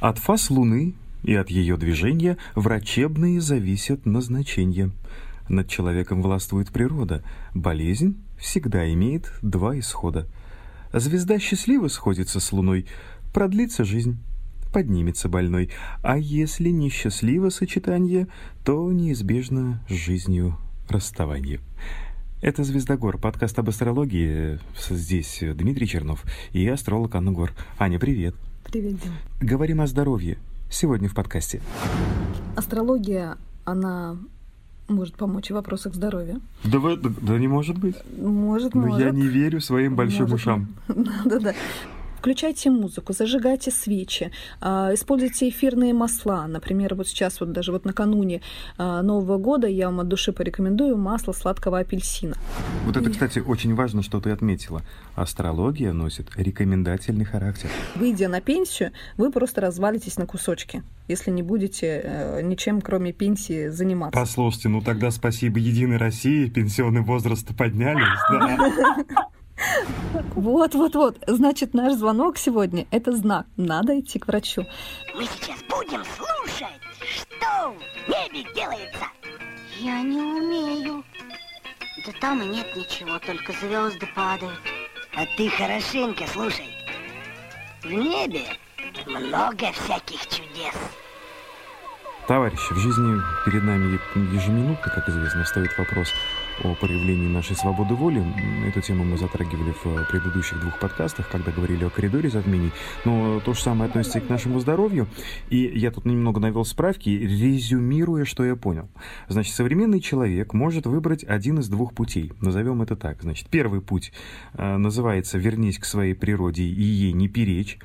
От фаз Луны и от ее движения врачебные зависят назначения. Над человеком властвует природа. Болезнь всегда имеет два исхода. Звезда счастливо сходится с Луной, продлится жизнь, поднимется больной. А если несчастливо сочетание, то неизбежно с жизнью расставание. Это «Звездогор», подкаст об астрологии. Здесь Дмитрий Чернов и астролог Анна Гор. Аня, привет. Привет, Дим. Говорим о здоровье. Сегодня в подкасте. Астрология, она может помочь в вопросах здоровья. Да, вы, да, да не может быть. Может, Но может. я не верю своим большим Может. ушам. Да-да. Включайте музыку, зажигайте свечи, а, используйте эфирные масла. Например, вот сейчас, вот даже вот накануне а, Нового года я вам от души порекомендую масло сладкого апельсина. Вот это, кстати, очень важно, что ты отметила. Астрология носит рекомендательный характер. Выйдя на пенсию, вы просто развалитесь на кусочки, если не будете э, ничем, кроме пенсии, заниматься. Послушайте, ну тогда спасибо Единой России, пенсионный возраст подняли. Вот, вот, вот. Значит, наш звонок сегодня – это знак. Надо идти к врачу. Мы сейчас будем слушать, что в небе делается. Я не умею. Да там и нет ничего, только звезды падают. А ты хорошенько слушай. В небе много всяких чудес. Товарищи, в жизни перед нами ежеминутно, как известно, встает вопрос о проявлении нашей свободы воли. Эту тему мы затрагивали в предыдущих двух подкастах, когда говорили о коридоре затмений. Но то же самое относится и к нашему здоровью. И я тут немного навел справки, резюмируя, что я понял. Значит, современный человек может выбрать один из двух путей. Назовем это так. Значит, первый путь э, называется «вернись к своей природе и ей не перечь».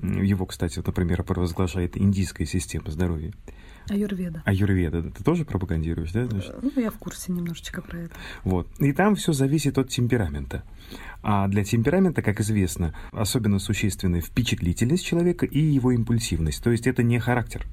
Его, кстати, например, провозглашает индийская система здоровья. Аюрведа. Аюрведа. Ты тоже пропагандируешь, да? Ну, я в курсе немножечко про это. Вот. И там все зависит от темперамента. А для темперамента, как известно, особенно существенная впечатлительность человека и его импульсивность. То есть это не характер.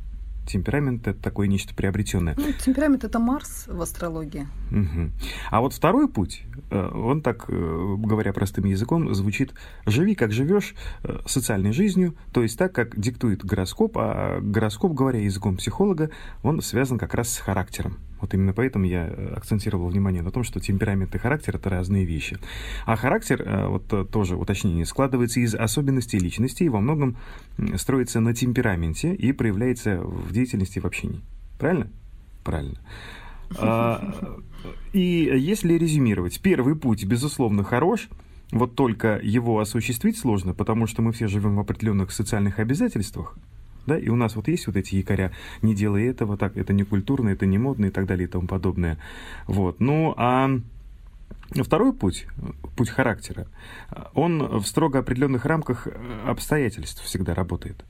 Темперамент это такое нечто приобретенное. Ну, темперамент это Марс в астрологии. Мгм. А вот второй путь, э, он так, э, говоря простым языком, звучит «живи, как живешь, э, социальной жизнью», то есть так, как диктует гороскоп, а гороскоп, говоря языком психолога, он связан как раз с характером. Вот именно поэтому я э, акцентировал внимание на том, что темперамент и характер — это разные вещи. А характер, э, вот э, тоже уточнение, складывается из особенностей личности и во многом строится на темпераменте и проявляется в деятельности в общении. Правильно? Правильно. А, И если резюмировать, первый путь, безусловно, хорош, вот только его осуществить сложно, потому что мы все живем в определенных социальных обязательствах, да, и у нас вот есть вот эти якоря, не делай этого, так, это не культурно, это не модно и так далее и тому подобное. Вот, ну, а второй путь, путь характера, он в строго определенных рамках обстоятельств всегда работает.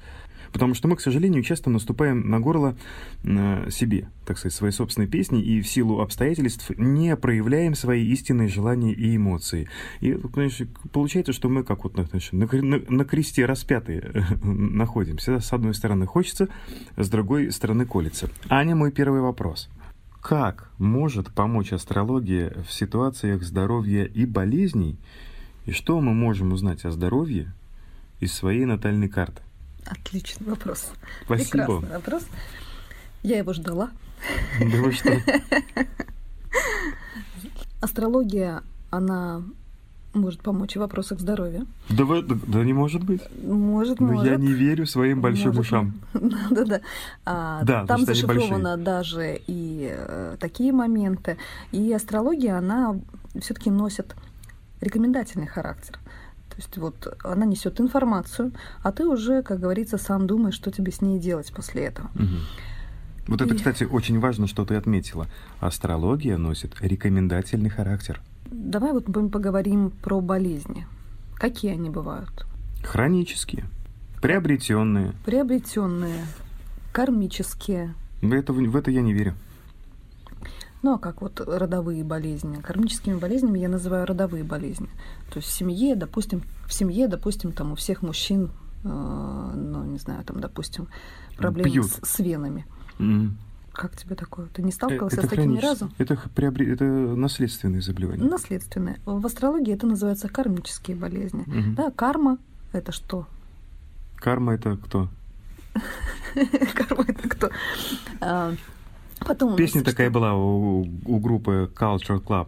Потому что мы, к сожалению, часто наступаем на горло э, себе, так сказать, своей собственной песни, и в силу обстоятельств не проявляем свои истинные желания и эмоции. И, конечно, получается, что мы как вот на, на- на кресте распятые находимся. С одной стороны хочется, с другой стороны колется. Аня, мой первый вопрос. Как может помочь астрология в ситуациях здоровья и болезней? И что мы можем узнать о здоровье из своей натальной карты? Отличный вопрос. Спасибо. Прекрасный вопрос. Я его ждала. Да вы что? Астрология, она может помочь в вопросах здоровья. Да, вы- да- да не может быть. Может, Но может. я не верю своим большим Может, ушам. Да-да-да. А, Да, там зашифровано даже и э, такие моменты. И астрология, она все-таки носит рекомендательный характер. То есть вот она несет информацию, а ты уже, как говорится, сам думаешь, что тебе с ней делать после этого. Мгм. Вот это, И- кстати, очень важно, что ты отметила. Астрология носит рекомендательный характер. Давай вот мы поговорим про болезни. Какие они бывают? Хронические, приобретенные. Приобретенные, кармические. В это, в это я не верю. Ну, а как вот родовые болезни? Кармическими болезнями я называю родовые болезни. То есть в семье, допустим, в семье, допустим, там у всех мужчин, э, ну, не знаю, там, допустим, проблемы с, с венами. М. Как тебе такое? Ты не Э, сталкивался это с таким ни разу? Это, приобре- это наследственные заболевания. Наследственные. В астрологии это называется кармические болезни. Мгм. Да, карма это что? Карма это кто? Корова это кто? Потом Песня такая была у, у группы Culture Club.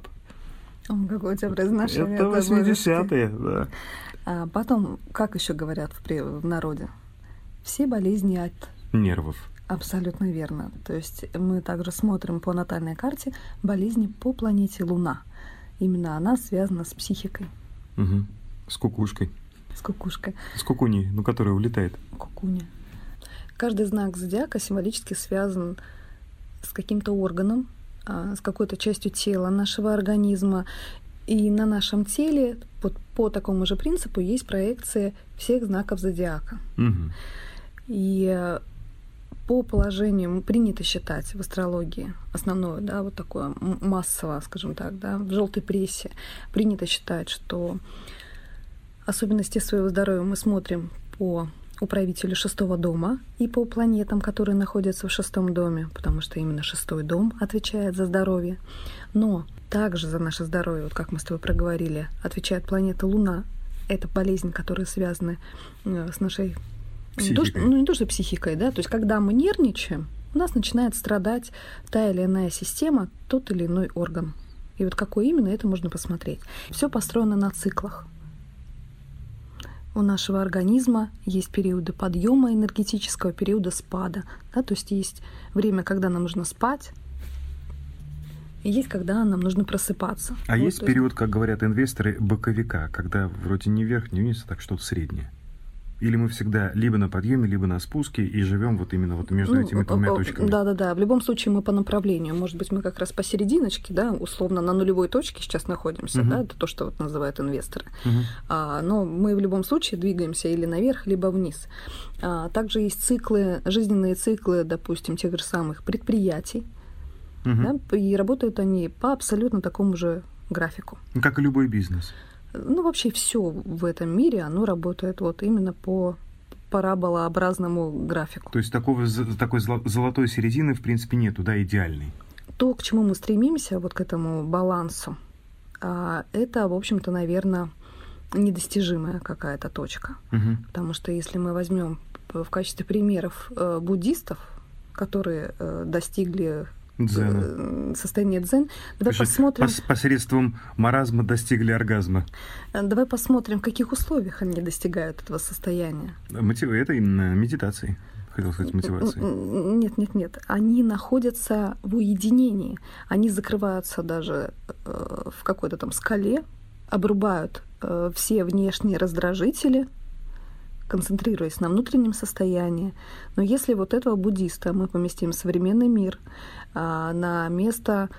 Какое у тебя произношение. Это 80-е, да. А потом, как еще говорят в, в народе? Все болезни от... Нервов. Абсолютно верно. То есть мы также смотрим по натальной карте болезни по планете Луна. Именно она связана с психикой. Угу. С кукушкой. С кукушкой. С кукуней, ну, которая улетает. Кукуня. Каждый знак зодиака символически связан с каким-то органом, а, с какой-то частью тела нашего организма. И на нашем теле вот по такому же принципу есть проекция всех знаков зодиака. Угу. И э, по положению принято считать в астрологии основное, да, вот такое массово, скажем так, да, в желтой прессе принято считать, что особенности своего здоровья мы смотрим по управителю шестого дома и по планетам, которые находятся в шестом доме, потому что именно шестой дом отвечает за здоровье. Но также за наше здоровье, вот как мы с тобой проговорили, отвечает планета Луна. Это болезнь, которая связана э, с нашей... Не то, что, ну, не то, что психикой, да, то есть когда мы нервничаем, у нас начинает страдать та или иная система, тот или иной орган. И вот какой именно, это можно посмотреть. Все построено на циклах. У нашего организма есть периоды подъема энергетического, периода спада. Да, то есть есть время, когда нам нужно спать, и есть, когда нам нужно просыпаться. А вот, есть период, как говорят инвесторы, боковика, когда вроде не вверх, не вниз, а так что-то среднее. Или мы всегда либо на подъеме, либо на спуске и живем вот именно вот между ну, этими двумя точками? Да, да, да. В любом случае мы по направлению. Может быть, мы как раз посерединочке, да, условно на нулевой точке сейчас находимся, uh-huh. да, это то, что вот называют инвесторы. Uh-huh. А, но мы в любом случае двигаемся или наверх, либо вниз. А, также есть циклы, жизненные циклы, допустим, тех же самых предприятий, uh-huh. да, и работают они по абсолютно такому же графику. Как и любой бизнес ну, вообще все в этом мире, оно работает вот именно по параболообразному графику. То есть такого, такой золотой середины, в принципе, нету, да, идеальной? То, к чему мы стремимся, вот к этому балансу, а, это, в общем-то, наверное, недостижимая какая-то точка. Угу. Потому что если мы возьмем в качестве примеров э, буддистов, которые э, достигли Дзена. Э, состояние дзен. Давай Пишет, посмотрим. Пос посредством маразма достигли оргазма. Э, давай посмотрим, в каких условиях они достигают этого состояния. Мотивы это именно медитацией. Хотел сказать мотивацией. Нет, нет, нет. Они находятся в уединении. Они закрываются даже э, в какой-то там скале, обрубают все внешние раздражители, концентрируясь на внутреннем состоянии. Но если вот этого буддиста мы поместим в современный мир а, на место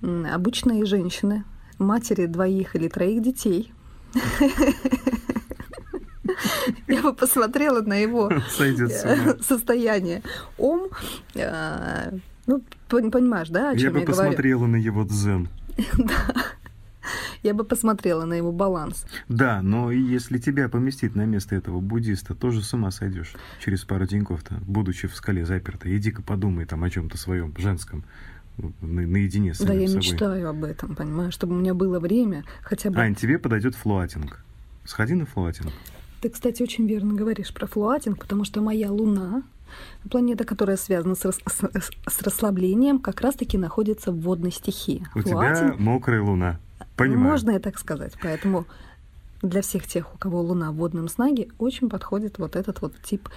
обычной женщины, матери двоих или троих детей, я бы посмотрела на его состояние. Ом, а, ну, понимаешь, да, о чем я, я бы посмотрела на его дзен. Да я бы посмотрела на его баланс. Да, но если тебя поместить на место этого буддиста, тоже с ума сойдешь через пару деньков-то, будучи в скале заперто. Иди-ка подумай там о чем-то своем женском на, наедине с Да, я собой. мечтаю об этом, понимаешь, чтобы у меня было время хотя бы... Ань, тебе подойдет флуатинг. Сходи на флуатинг. Ты, кстати, очень верно говоришь про флуатинг, потому что моя Луна, планета, которая связана с, с, с расслаблением, как раз-таки находится в водной стихии. У Флуатинг... тебя мокрая Луна. Понимаю. Можно и так сказать. Поэтому для всех тех, у кого Луна в водном знаке, очень подходит вот этот вот тип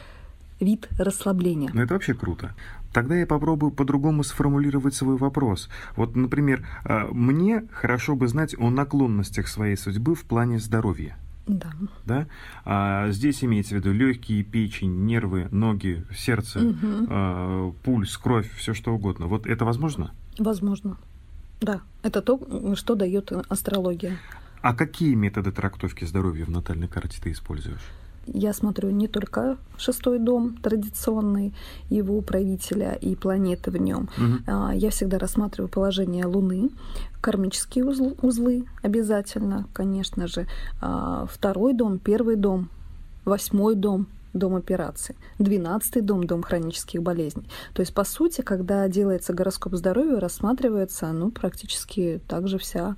вид расслабления. Ну, это вообще круто. Тогда я попробую по-другому сформулировать свой вопрос. Вот, например, а, мне хорошо бы знать о наклонностях своей судьбы в плане здоровья. Да. Да? А здесь имеется в виду легкие, печень, нервы, ноги, сердце, угу. а, пульс, кровь, все что угодно. Вот это возможно? Возможно. Да, это то, что дает астрология. А какие методы трактовки здоровья в натальной карте ты используешь? Я смотрю не только шестой дом традиционный, его управителя и планеты в нем. Угу. Я всегда рассматриваю положение Луны, кармические узлы, узлы обязательно, конечно же. А, второй дом, первый дом, восьмой дом, дом операций, 12 дом, дом хронических болезней. То есть, по сути, когда делается гороскоп здоровья, рассматривается ну, практически также вся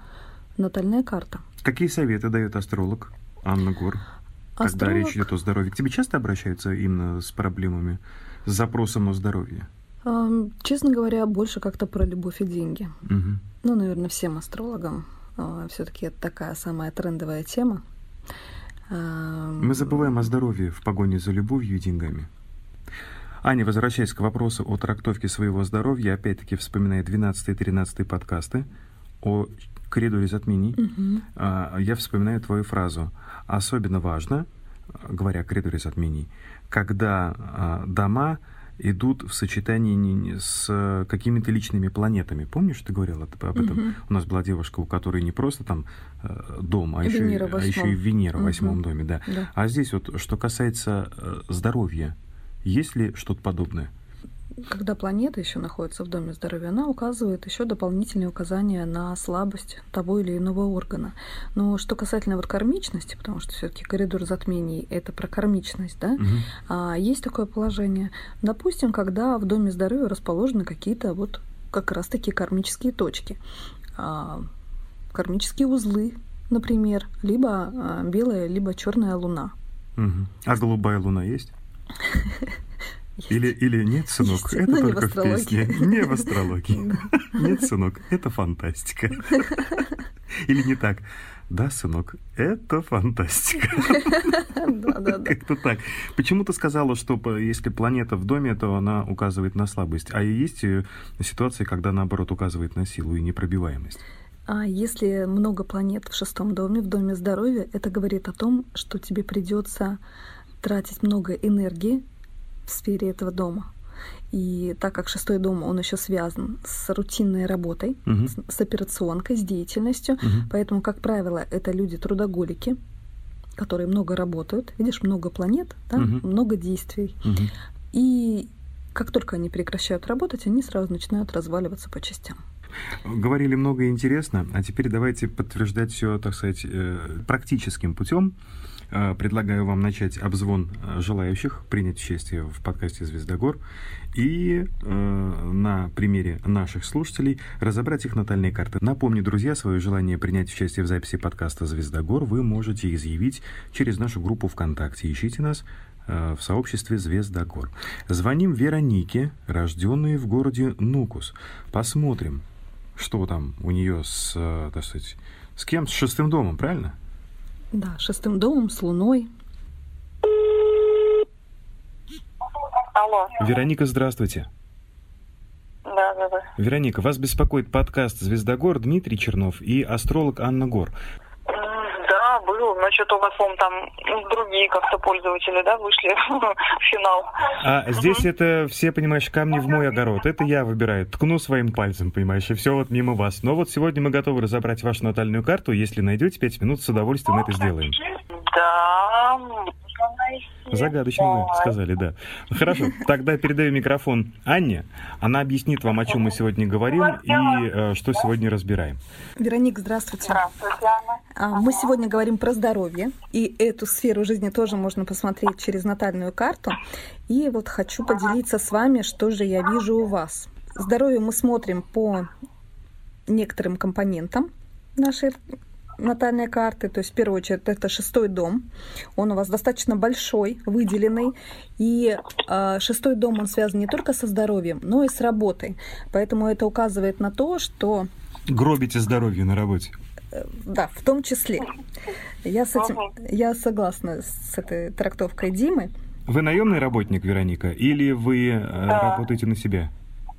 натальная карта. Какие советы дает астролог Анна Гор, когда речь идет о здоровье? К тебе часто обращаются именно с проблемами с запросом о здоровье? Честно говоря, больше как-то про любовь и деньги. Угу. Ну, наверное, всем астрологам а, все-таки это такая самая трендовая тема. Мы забываем о здоровье в погоне за любовью и деньгами. Аня, возвращаясь к вопросу о трактовке своего здоровья, опять-таки вспоминая 12 и 13 подкасты о коридоре затмений, угу. я вспоминаю твою фразу. Особенно важно, говоря о коридоре затмений, когда а, дома идут в сочетании с какими-то личными планетами. Помнишь, ты говорила об этом? Угу. У нас была девушка, у которой не просто там э, дом, а еще, а еще и Венера в восьмом доме, да. да. А здесь вот, что касается э, здоровья, есть ли что-то подобное? Когда планета еще находится в доме здоровья, она указывает еще дополнительные указания на слабость того или иного органа. Но что касательно вот кармичности, потому что все-таки коридор затмений это про кармичность, да, угу. а, есть такое положение. Допустим, когда в доме здоровья расположены какие-то вот как раз-таки кармические точки, а, кармические узлы, например, либо а, белая, либо черная луна. Угу. А голубая луна есть? Или, или нет, сынок, это но только в, в песне. Не в астрологии. Нет, сынок, это фантастика. Или не так. Да, сынок, это фантастика. Да, да, да. Как-то так. Почему ты сказала, что если планета в доме, то она указывает на слабость, а есть э, ситуации, когда наоборот указывает на силу и непробиваемость? А если много планет в шестом доме, в доме здоровья, это говорит о том, что тебе придется тратить много энергии в сфере этого дома. И так как шестой дом, он еще связан с рутинной работой, угу. с, с операционкой, с деятельностью, угу. поэтому, как правило, это люди трудоголики, которые много работают. Видишь, много планет, да, угу. много действий. Угу. И как только они прекращают работать, они сразу начинают разваливаться по частям. Говорили много интересно, а теперь давайте подтверждать все, так сказать, э, практическим путем. Э, предлагаю вам начать обзвон э, желающих принять участие в подкасте «Звездогор» и э, на примере наших слушателей разобрать их натальные карты. Напомню, друзья, свое желание принять участие в записи подкаста «Звездогор» вы можете изъявить через нашу группу ВКонтакте. Ищите нас э, в сообществе «Звездогор». Звоним Веронике, рожденной в городе Нукус. Посмотрим, что там у нее с, так сказать, с кем? С шестым домом, правильно? Да, шестым домом, с Луной. Алло. Вероника, здравствуйте. Да, да, да. Вероника, вас беспокоит подкаст «Звездогор» Дмитрий Чернов и астролог Анна Гор был, но что-то у вас, по там другие как-то пользователи, да, вышли в финал. А здесь это все, понимаешь, камни в мой огород. Это я выбираю. Ткну своим пальцем, понимаешь, и все вот мимо вас. Но вот сегодня мы готовы разобрать вашу натальную карту. Если найдете пять минут, с удовольствием это сделаем. Да, Загадочно да. вы сказали, да. Хорошо, тогда передаю микрофон Анне. Она объяснит вам, о чем мы сегодня говорим и э, что сегодня разбираем. Вероника, здравствуйте. Здравствуйте, Анна. А, мы сегодня говорим про здоровье, и эту сферу жизни тоже можно посмотреть через натальную карту. И вот хочу поделиться с вами, что же я вижу у вас. Здоровье мы смотрим по некоторым компонентам нашей натальной карты, то есть в первую очередь это шестой дом. Он у вас достаточно большой, выделенный. И э, шестой дом, он связан не только со здоровьем, но и с работой. Поэтому это указывает на то, что... Гробите здоровье на работе. Э, да, в том числе. Я, с этим, я согласна с этой трактовкой Димы. Вы наемный работник, Вероника, или вы э, да. работаете на себя?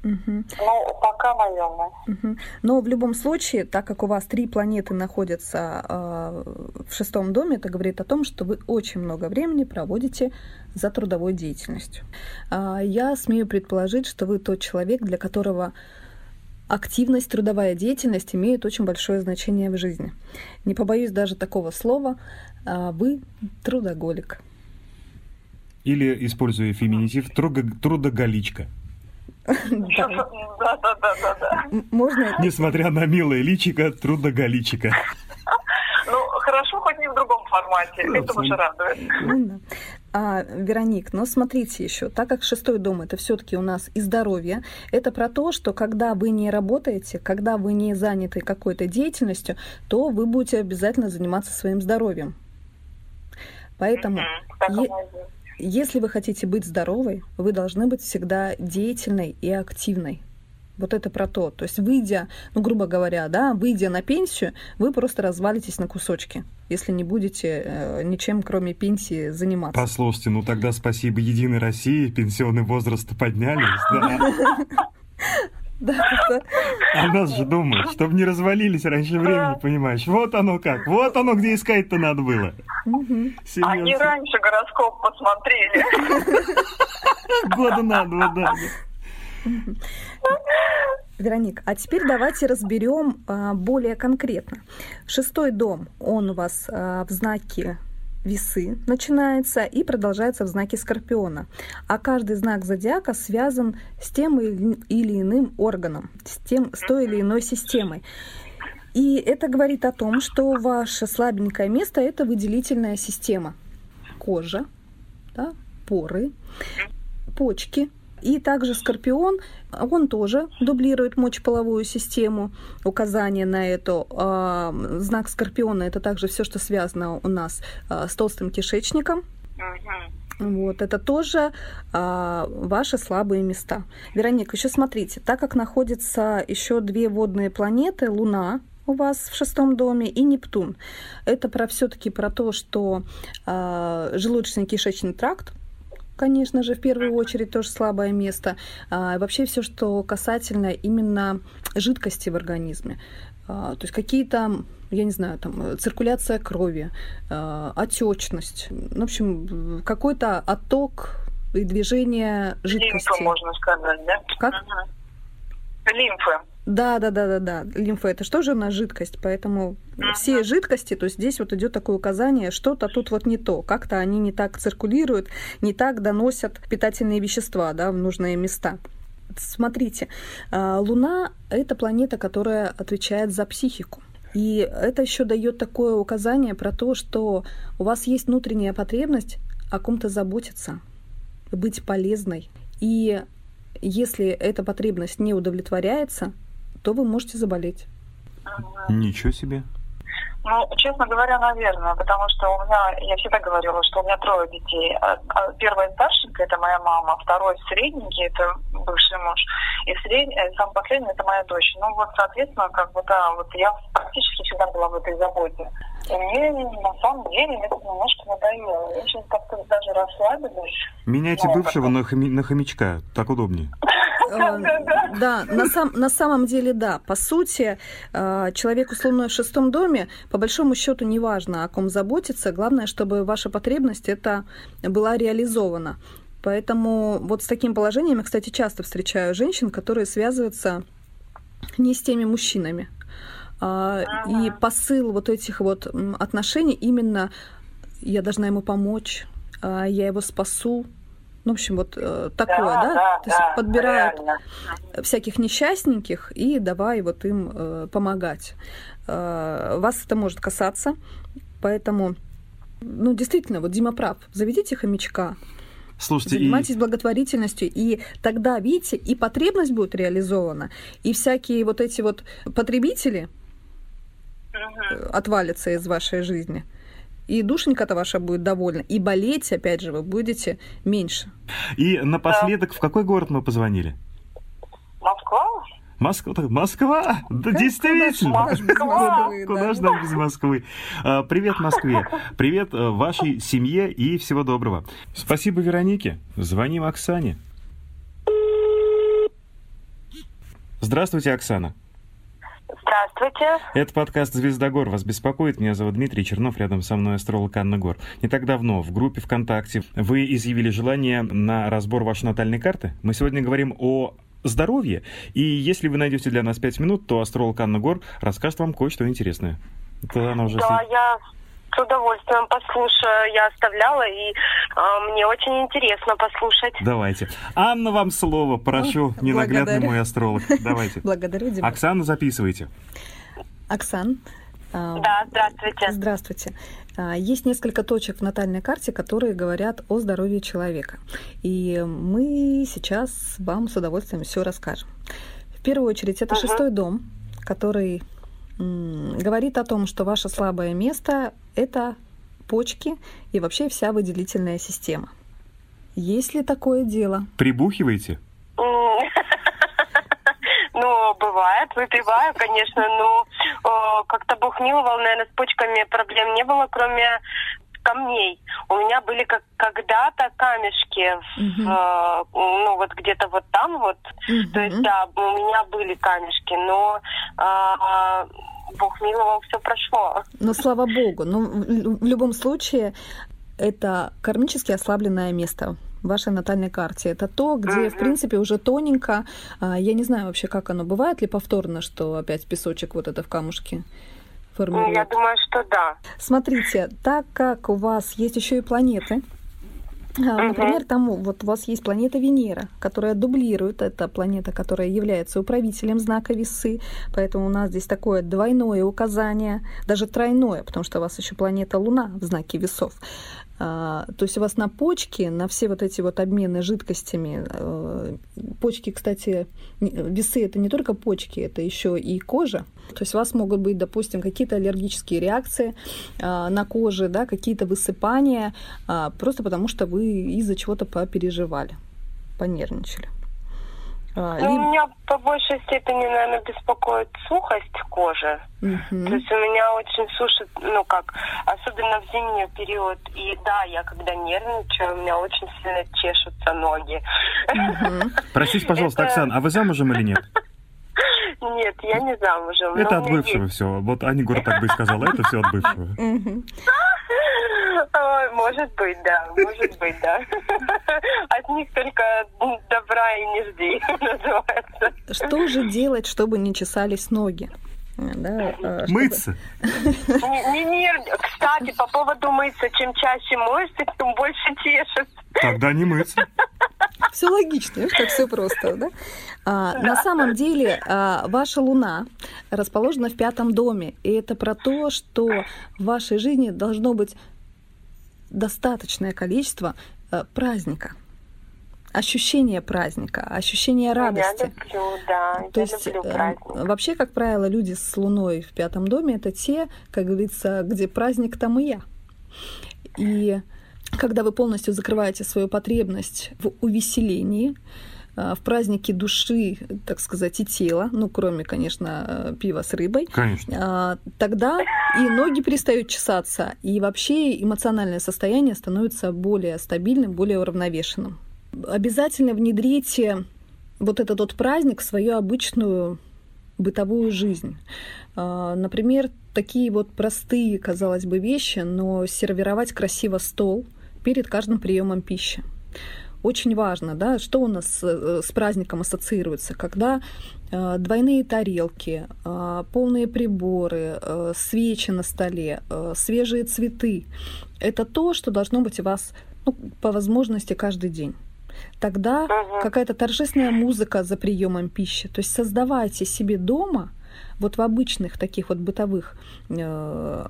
Угу. Ну, пока наемная. Угу. Но в любом случае, так как у вас три планеты находятся э, в шестом доме, это говорит о том, что вы очень много времени проводите за трудовой деятельностью. Э, я смею предположить, что вы тот человек, для которого активность, трудовая деятельность имеют очень большое значение в жизни. Не побоюсь даже такого слова, э, вы трудоголик. Или, используя феминитив, трудоголичка. Да, да, да, да, да. Можно? Несмотря на милое личико, трудоголичика. Ну, хорошо, хоть не в другом формате. Это уже радует. А, Вероник, но смотрите еще, так как шестой дом это все-таки у нас и здоровье, это про то, что когда вы не работаете, когда вы не заняты какой-то деятельностью, то вы будете обязательно заниматься своим здоровьем. Поэтому, Если вы хотите быть здоровой, вы должны быть всегда деятельной и активной. Вот это про то. То есть, выйдя, ну, грубо говоря, да, выйдя на пенсию, вы просто развалитесь на кусочки, если не будете э, ничем, кроме пенсии, заниматься. Послушайте, ну тогда спасибо Единой России, пенсионный возраст подняли. Да. Да, А нас же думают, чтобы не развалились раньше времени, понимаешь? Вот оно как, вот оно, где искать-то надо было. Они раньше гороскоп посмотрели. Года на два, да. Вероник, а теперь давайте разберем а, более конкретно. Шестой дом, он у вас а, в знаке весы начинается и продолжается в знаке Скорпиона. А каждый знак зодиака связан с тем или иным органом, с, тем, с той или иной системой. И это говорит о том, что ваше слабенькое место – это выделительная система. Кожа, да, поры, почки, и также Скорпион, он тоже дублирует мочеполовую систему, указание на это. А, знак Скорпиона – это также все, что связано у нас а, с толстым кишечником. Вот, это тоже а, ваши слабые места. Вероника, еще смотрите, так как находятся еще две водные планеты, Луна у вас в шестом доме и Нептун. Это про все-таки про то, что э, желудочно-кишечный тракт конечно же, в первую очередь тоже слабое место. А, вообще все, что касательно именно жидкости в организме. А, то есть какие-то, я не знаю, там циркуляция крови, а, отечность, ну, в общем, какой-то отток и движение жидкости. Лимфа, можно сказать, да? Как? Угу. Лимфа. Да, да, да, да, да. Лимфа это же у нас жидкость, поэтому uh-huh. все жидкости, то есть здесь вот идет такое указание, что-то тут вот не то, как-то они не так циркулируют, не так доносят питательные вещества, да, в нужные места. Смотрите, а, Луна это планета, которая отвечает за психику. И это еще дает такое указание про то, что у вас есть внутренняя потребность о ком-то заботиться, быть полезной. И если эта потребность не удовлетворяется, то вы можете заболеть. Ничего себе. Ну, честно говоря, наверное, потому что у меня, я всегда говорила, что у меня трое детей. А, а первая старшенькая – это моя мама, второй средненький – это бывший муж, и средний, э, самый последний – это моя дочь. Ну вот, соответственно, как бы, да, вот я практически всегда была в этой заботе. И мне, на самом деле, это немножко надоело. Я сейчас как-то даже расслабилась. Меняйте ну, бывшего на, хоми- на хомячка, так удобнее. Э, да, на, сам, на самом деле, да. По сути, э, человеку с Луной в шестом доме, по большому счету, не важно, о ком заботиться. Главное, чтобы ваша потребность это была реализована. Поэтому вот с таким положением я, кстати, часто встречаю женщин, которые связываются не с теми мужчинами. А, и посыл вот этих вот отношений именно я должна ему помочь, а, я его спасу, ну, в общем, вот э, такое, да? да? да То есть да, подбирают реально. всяких несчастненьких и давай вот им э, помогать. Э, вас это может касаться, поэтому, ну, действительно, вот Дима прав. Заведите хомячка, Слушайте, Занимайтесь и... благотворительностью, и тогда, видите, и потребность будет реализована, и всякие вот эти вот потребители угу. отвалятся из вашей жизни и душенька-то ваша будет довольна, и болеть, опять же, вы будете меньше. И напоследок, да. в какой город мы позвонили? Москва. Москва, Москва, да действительно. Москва. Куда же нам без Москвы? А, привет Москве, привет э, вашей семье и всего доброго. Спасибо Веронике. Звоним Оксане. Здравствуйте, Оксана. Здравствуйте. Это подкаст «Звездогор». Вас беспокоит. Меня зовут Дмитрий Чернов. Рядом со мной астролог Анна Гор. Не так давно в группе ВКонтакте вы изъявили желание на разбор вашей натальной карты. Мы сегодня говорим о здоровье. И если вы найдете для нас пять минут, то астролог Анна Гор расскажет вам кое-что интересное. Это она уже... Да, я с удовольствием послушаю. Я оставляла, и э, мне очень интересно послушать. Давайте. Анна, вам слово. Прошу, ненаглядный Благодарю. мой астролог. Давайте. Благодарю, Дима. Оксана, записывайте. Оксан. Да, здравствуйте. Здравствуйте. А, есть несколько точек в натальной карте, которые говорят о здоровье человека. И мы сейчас вам с удовольствием все расскажем. В первую очередь, это uh-huh. шестой дом, который говорит о том, что ваше слабое место – это почки и вообще вся выделительная система. Есть ли такое дело? Прибухиваете? Ну, бывает, выпиваю, конечно, но э, как-то бухниловал, наверное, с почками проблем не было, кроме камней. У меня были как когда-то камешки, в, э, ну вот где-то вот там вот. То есть да, у меня были камешки, но э, Бог миловал, все прошло. Ну слава Богу. Но ну, в любом случае это кармически ослабленное место в вашей натальной карте. Это то, где, uh-huh. в принципе, уже тоненько. А, я не знаю вообще, как оно бывает ли повторно, что опять песочек вот это в камушке формирует? Я думаю, что да. Смотрите, так как у вас есть еще и планеты. Например, там вот у вас есть планета Венера, которая дублирует. Это планета, которая является управителем знака весы. Поэтому у нас здесь такое двойное указание, даже тройное, потому что у вас еще планета Луна в знаке весов. А, то есть у вас на почке, на все вот эти вот обмены жидкостями, э, почки, кстати, весы это не только почки, это еще и кожа. То есть у вас могут быть, допустим, какие-то аллергические реакции а, на коже, да, какие-то высыпания, а, просто потому что вы из-за чего-то попереживали, понервничали. А, ну, Меня по большей степени, наверное, беспокоит сухость кожи. Угу. То есть у меня очень сушит, ну как, особенно в зимний период. И да, я когда нервничаю, у меня очень сильно чешутся ноги. Угу. Простите, пожалуйста, Это... Оксана, а вы замужем или нет? Нет, я не замужем. Это от бывшего есть... все. Вот Аня Гур так бы и сказала, это все от бывшего. Может быть, да, может быть, да. От них только добра и не жди, называется. Что же делать, чтобы не чесались ноги? Да, а, чтобы... Мыться. Не, не, кстати, по поводу мыться, чем чаще моешься, тем больше чешется. Тогда не мыться. Все логично, как все просто, да? А, да. На самом деле а, ваша Луна расположена в пятом доме, и это про то, что в вашей жизни должно быть достаточное количество а, праздника ощущение праздника, ощущение радости. Я люблю, да. То я есть люблю э, праздник. вообще, как правило, люди с Луной в пятом доме это те, как говорится, где праздник, там и я. И когда вы полностью закрываете свою потребность в увеселении, э, в празднике души, так сказать, и тела, ну, кроме, конечно, э, пива с рыбой, конечно. тогда и ноги перестают чесаться, и вообще эмоциональное состояние становится более стабильным, более уравновешенным обязательно внедрите вот этот вот праздник в свою обычную бытовую жизнь. А, например, такие вот простые, казалось бы, вещи, но сервировать красиво стол перед каждым приемом пищи. Очень важно, да, что у нас э, с праздником ассоциируется, когда э, двойные тарелки, э, полные приборы, свечи на столе, свежие цветы. Это то, что должно быть у вас ну, по возможности каждый день тогда угу. какая-то торжественная музыка за приемом пищи. То есть создавайте себе дома, вот в обычных таких вот бытовых э,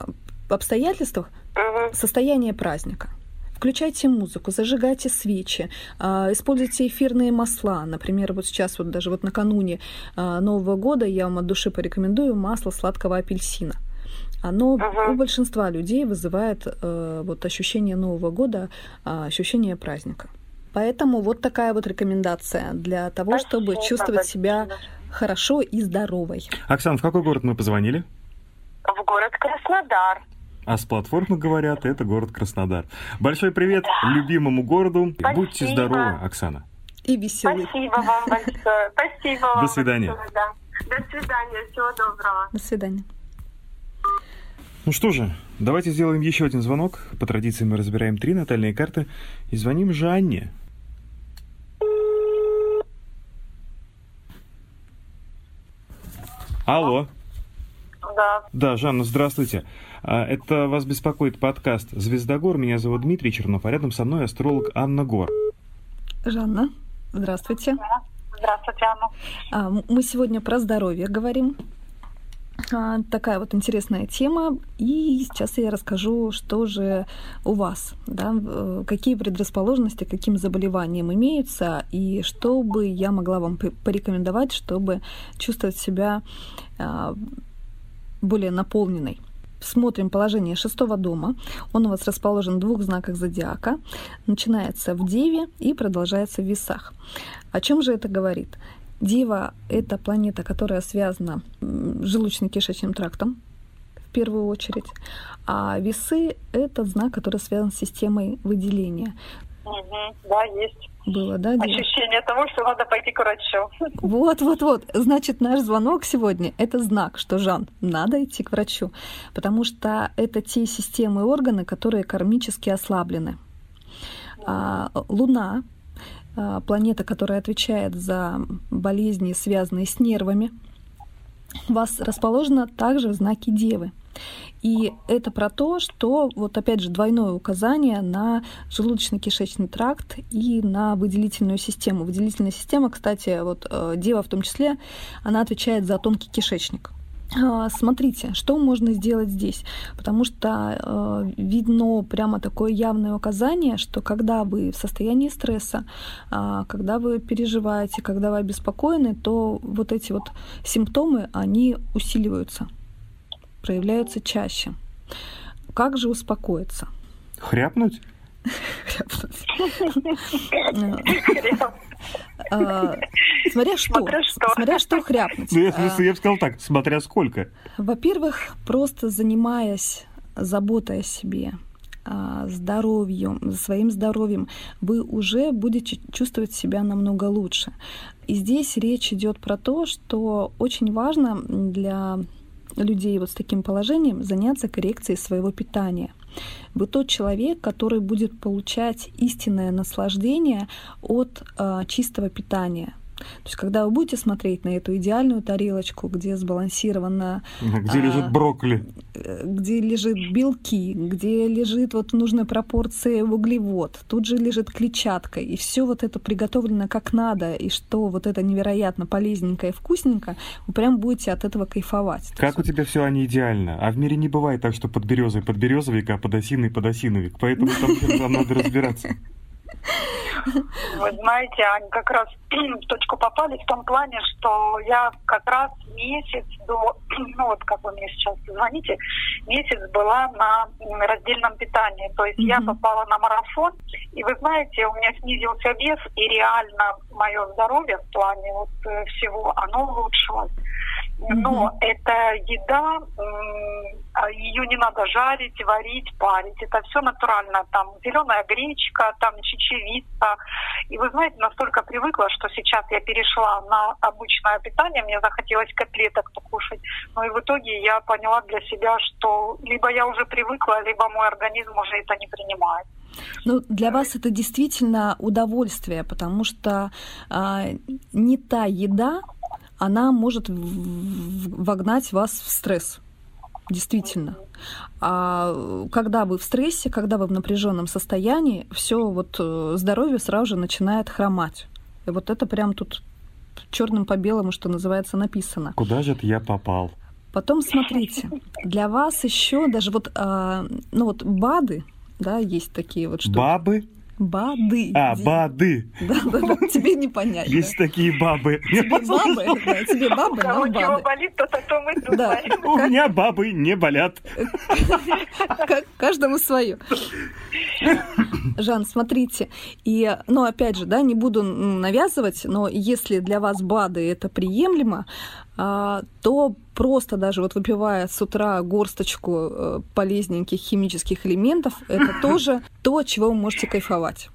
обстоятельствах, угу. состояние праздника. Включайте музыку, зажигайте свечи, э, используйте эфирные масла. Например, вот сейчас, вот даже вот накануне э, Нового года я вам от души порекомендую масло сладкого апельсина. Оно uh-huh. у большинства людей вызывает э, вот ощущение Нового года, э, ощущение праздника. Поэтому вот такая вот рекомендация для того, Спасибо, чтобы чувствовать себя хорошо и здоровой. Оксана, в какой город мы позвонили? В город Краснодар. А с платформы говорят, это город Краснодар. Большой привет да. любимому городу. Спасибо. Будьте здоровы, Оксана. И веселы. Спасибо вам большое. Спасибо вам. До свидания. Большое, да. До свидания. Всего доброго. До свидания. Ну что же, давайте сделаем еще один звонок. По традиции мы разбираем три натальные карты и звоним Жанне. Алло. Да. Да, Жанна, здравствуйте. А, это вас беспокоит подкаст «Звездогор». Меня зовут Дмитрий Чернов, а рядом со мной астролог Анна Гор. Жанна, здравствуйте. Здравствуйте, Анна. А, мы сегодня про здоровье говорим. А, такая вот интересная тема. И сейчас я расскажу, что же у вас, да, какие предрасположенности, каким заболеваниям имеются, и что бы я могла вам порекомендовать, чтобы чувствовать себя а, более наполненной. смотрим положение шестого дома. Он у вас расположен в двух знаках зодиака. Начинается в Деве и продолжается в Весах. О чем же это говорит? Дева — это планета, которая связана с желудочно-кишечным трактом, в первую очередь. А весы — это знак, который связан с системой выделения. Угу, да, есть. Было, да, Дева? Ощущение того, что надо пойти к врачу. Вот, вот, вот. Значит, наш звонок сегодня — это знак, что, Жан, надо идти к врачу, потому что это те системы и органы, которые кармически ослаблены. А, Луна планета, которая отвечает за болезни, связанные с нервами, у вас расположена также в знаке Девы. И это про то, что вот опять же двойное указание на желудочно-кишечный тракт и на выделительную систему. Выделительная система, кстати, вот э, Дева в том числе, она отвечает за тонкий кишечник. А, смотрите, что можно сделать здесь, потому что э, видно прямо такое явное указание, что когда вы в состоянии стресса, э, когда вы переживаете, когда вы обеспокоены, то вот эти вот симптомы, они усиливаются, проявляются чаще. Как же успокоиться? Хряпнуть? Хряпнуть. А, смотря что. Смотря что. Хряпнуть. Ну, я, а, я бы сказал так, смотря сколько. Во-первых, просто занимаясь заботой о себе, а, здоровьем, своим здоровьем, вы уже будете чувствовать себя намного лучше. И здесь речь идет про то, что очень важно для людей вот с таким положением заняться коррекцией своего питания. Вы тот человек, который будет получать истинное наслаждение от э, чистого питания. То есть, когда вы будете смотреть на эту идеальную тарелочку, где сбалансировано... Где а, лежит брокколи. Э, где лежит белки, где лежит вот в нужной пропорции углевод, тут же лежит клетчатка, и все вот это приготовлено как надо, и что вот это невероятно полезненько и вкусненько, вы прям будете от этого кайфовать. Как у тебя все они идеально. А в мире не бывает так, что под березой подберезовик, а под осиной подосиновик. Поэтому там, там надо разбираться. Вы знаете, они как раз в точку попали в том плане, что я как раз месяц до, ну вот как вы мне сейчас звоните, месяц была на раздельном питании. То есть mm-hmm. я попала на марафон, и вы знаете, у меня снизился вес, и реально мое здоровье в плане вот э, всего, оно улучшилось. Но это еда, а ее не надо жарить, варить, парить. Это все натурально. Там зеленая гречка, там чечевица. И вы знаете, настолько привыкла, что сейчас я перешла на обычное питание, мне захотелось котлеток покушать. Но и в итоге я поняла для себя, что либо я уже привыкла, либо мой организм уже это не принимает. Ну, для вас это действительно удовольствие, потому что а, не та еда, она может вогнать вас в стресс. Действительно. А когда вы в стрессе, когда вы в напряженном состоянии, все вот э, здоровье сразу же начинает хромать. И вот это прям тут черным по белому, что называется, написано. Куда же я попал? Потом смотрите, для вас еще даже вот, а, ну вот БАДы, да, есть такие вот штуки. Бабы? Бады. А, бады. Да, да, да, тебе не понять. Есть такие бабы. Тебе бабы, да, тебе бабы, но бады. У кого болит, тот о том и думает. У меня бабы не болят. Каждому свое. Жан, смотрите, и, ну, опять же, да, не буду навязывать, но если для вас БАДы это приемлемо, а, то просто даже вот выпивая с утра горсточку э, полезненьких химических элементов, это тоже то, от чего вы можете кайфовать.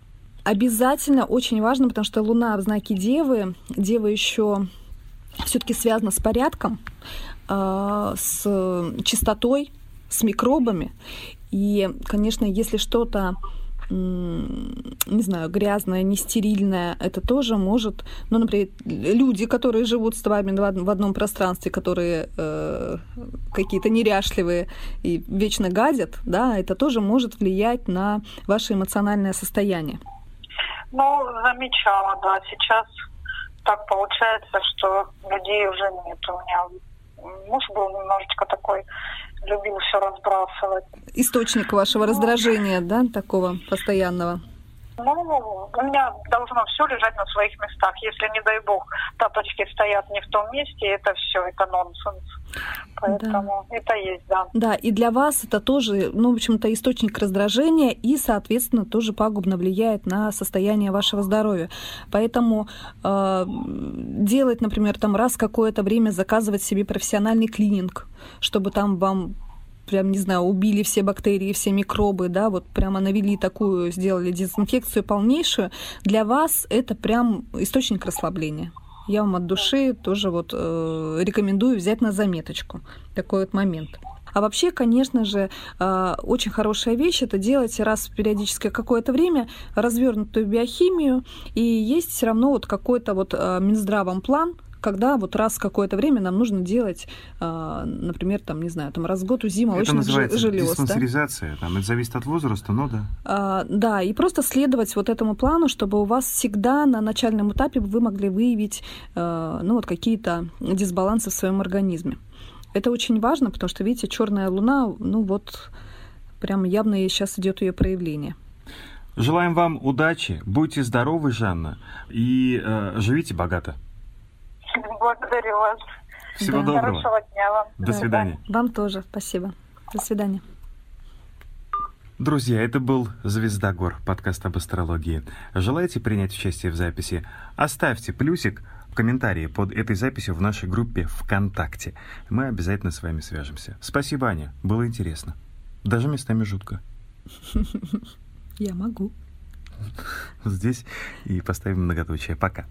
Обязательно очень важно, потому что Луна в знаке Девы, Дева еще все-таки связана с порядком, а, с чистотой, с микробами. И, конечно, если что-то не знаю, грязная, нестерильная, это тоже может, ну, например, люди, которые живут с вами в одном пространстве, которые э, какие-то неряшливые и вечно гадят, да, это тоже может влиять на ваше эмоциональное состояние. Ну, замечала, да. Сейчас так получается, что людей уже нет. У меня муж был немножечко такой любил все разбрасывать. Источник вашего раздражения, да, такого постоянного? Ну, у меня должно все лежать на своих местах. Если, не дай бог, тапочки стоят не в том месте, это все, это нонсенс. Поэтому да. это есть, да. Да, и для вас это тоже, ну, в общем-то, источник раздражения и, соответственно, тоже пагубно влияет на состояние вашего здоровья. Поэтому э, делать, например, там раз какое-то время заказывать себе профессиональный клининг, чтобы там вам прям, не знаю, убили все бактерии, все микробы, да, вот прямо навели такую, сделали дезинфекцию полнейшую, для вас это прям источник расслабления. Я вам от души тоже вот э, рекомендую взять на заметочку такой вот момент. А вообще, конечно же, э, очень хорошая вещь это делать раз периодически какое-то время развернутую биохимию, и есть все равно вот какой-то вот э, Минздравом план, когда вот раз какое-то время нам нужно делать, а, например, там, не знаю, там раз в год УЗИ молочных это называется желез. Диспансеризация, да? там, это зависит от возраста, но да. А, да, и просто следовать вот этому плану, чтобы у вас всегда на начальном этапе вы могли выявить а, ну, вот какие-то дисбалансы в своем организме. Это очень важно, потому что, видите, черная луна, ну вот, прям явно сейчас идет ее проявление. Желаем вам удачи, будьте здоровы, Жанна, и э, живите богато. Благодарю вас. Всего да. доброго. Хорошего дня вам. До свидания. Вам тоже. Спасибо. До свидания. Друзья, это был «Звезда гор», подкаст об астрологии. Желаете принять участие в записи? Оставьте плюсик в комментарии под этой записью в нашей группе ВКонтакте. Мы обязательно с вами свяжемся. Спасибо, Аня. Было интересно. Даже местами жутко. Я могу. Здесь и поставим многоточие. Пока.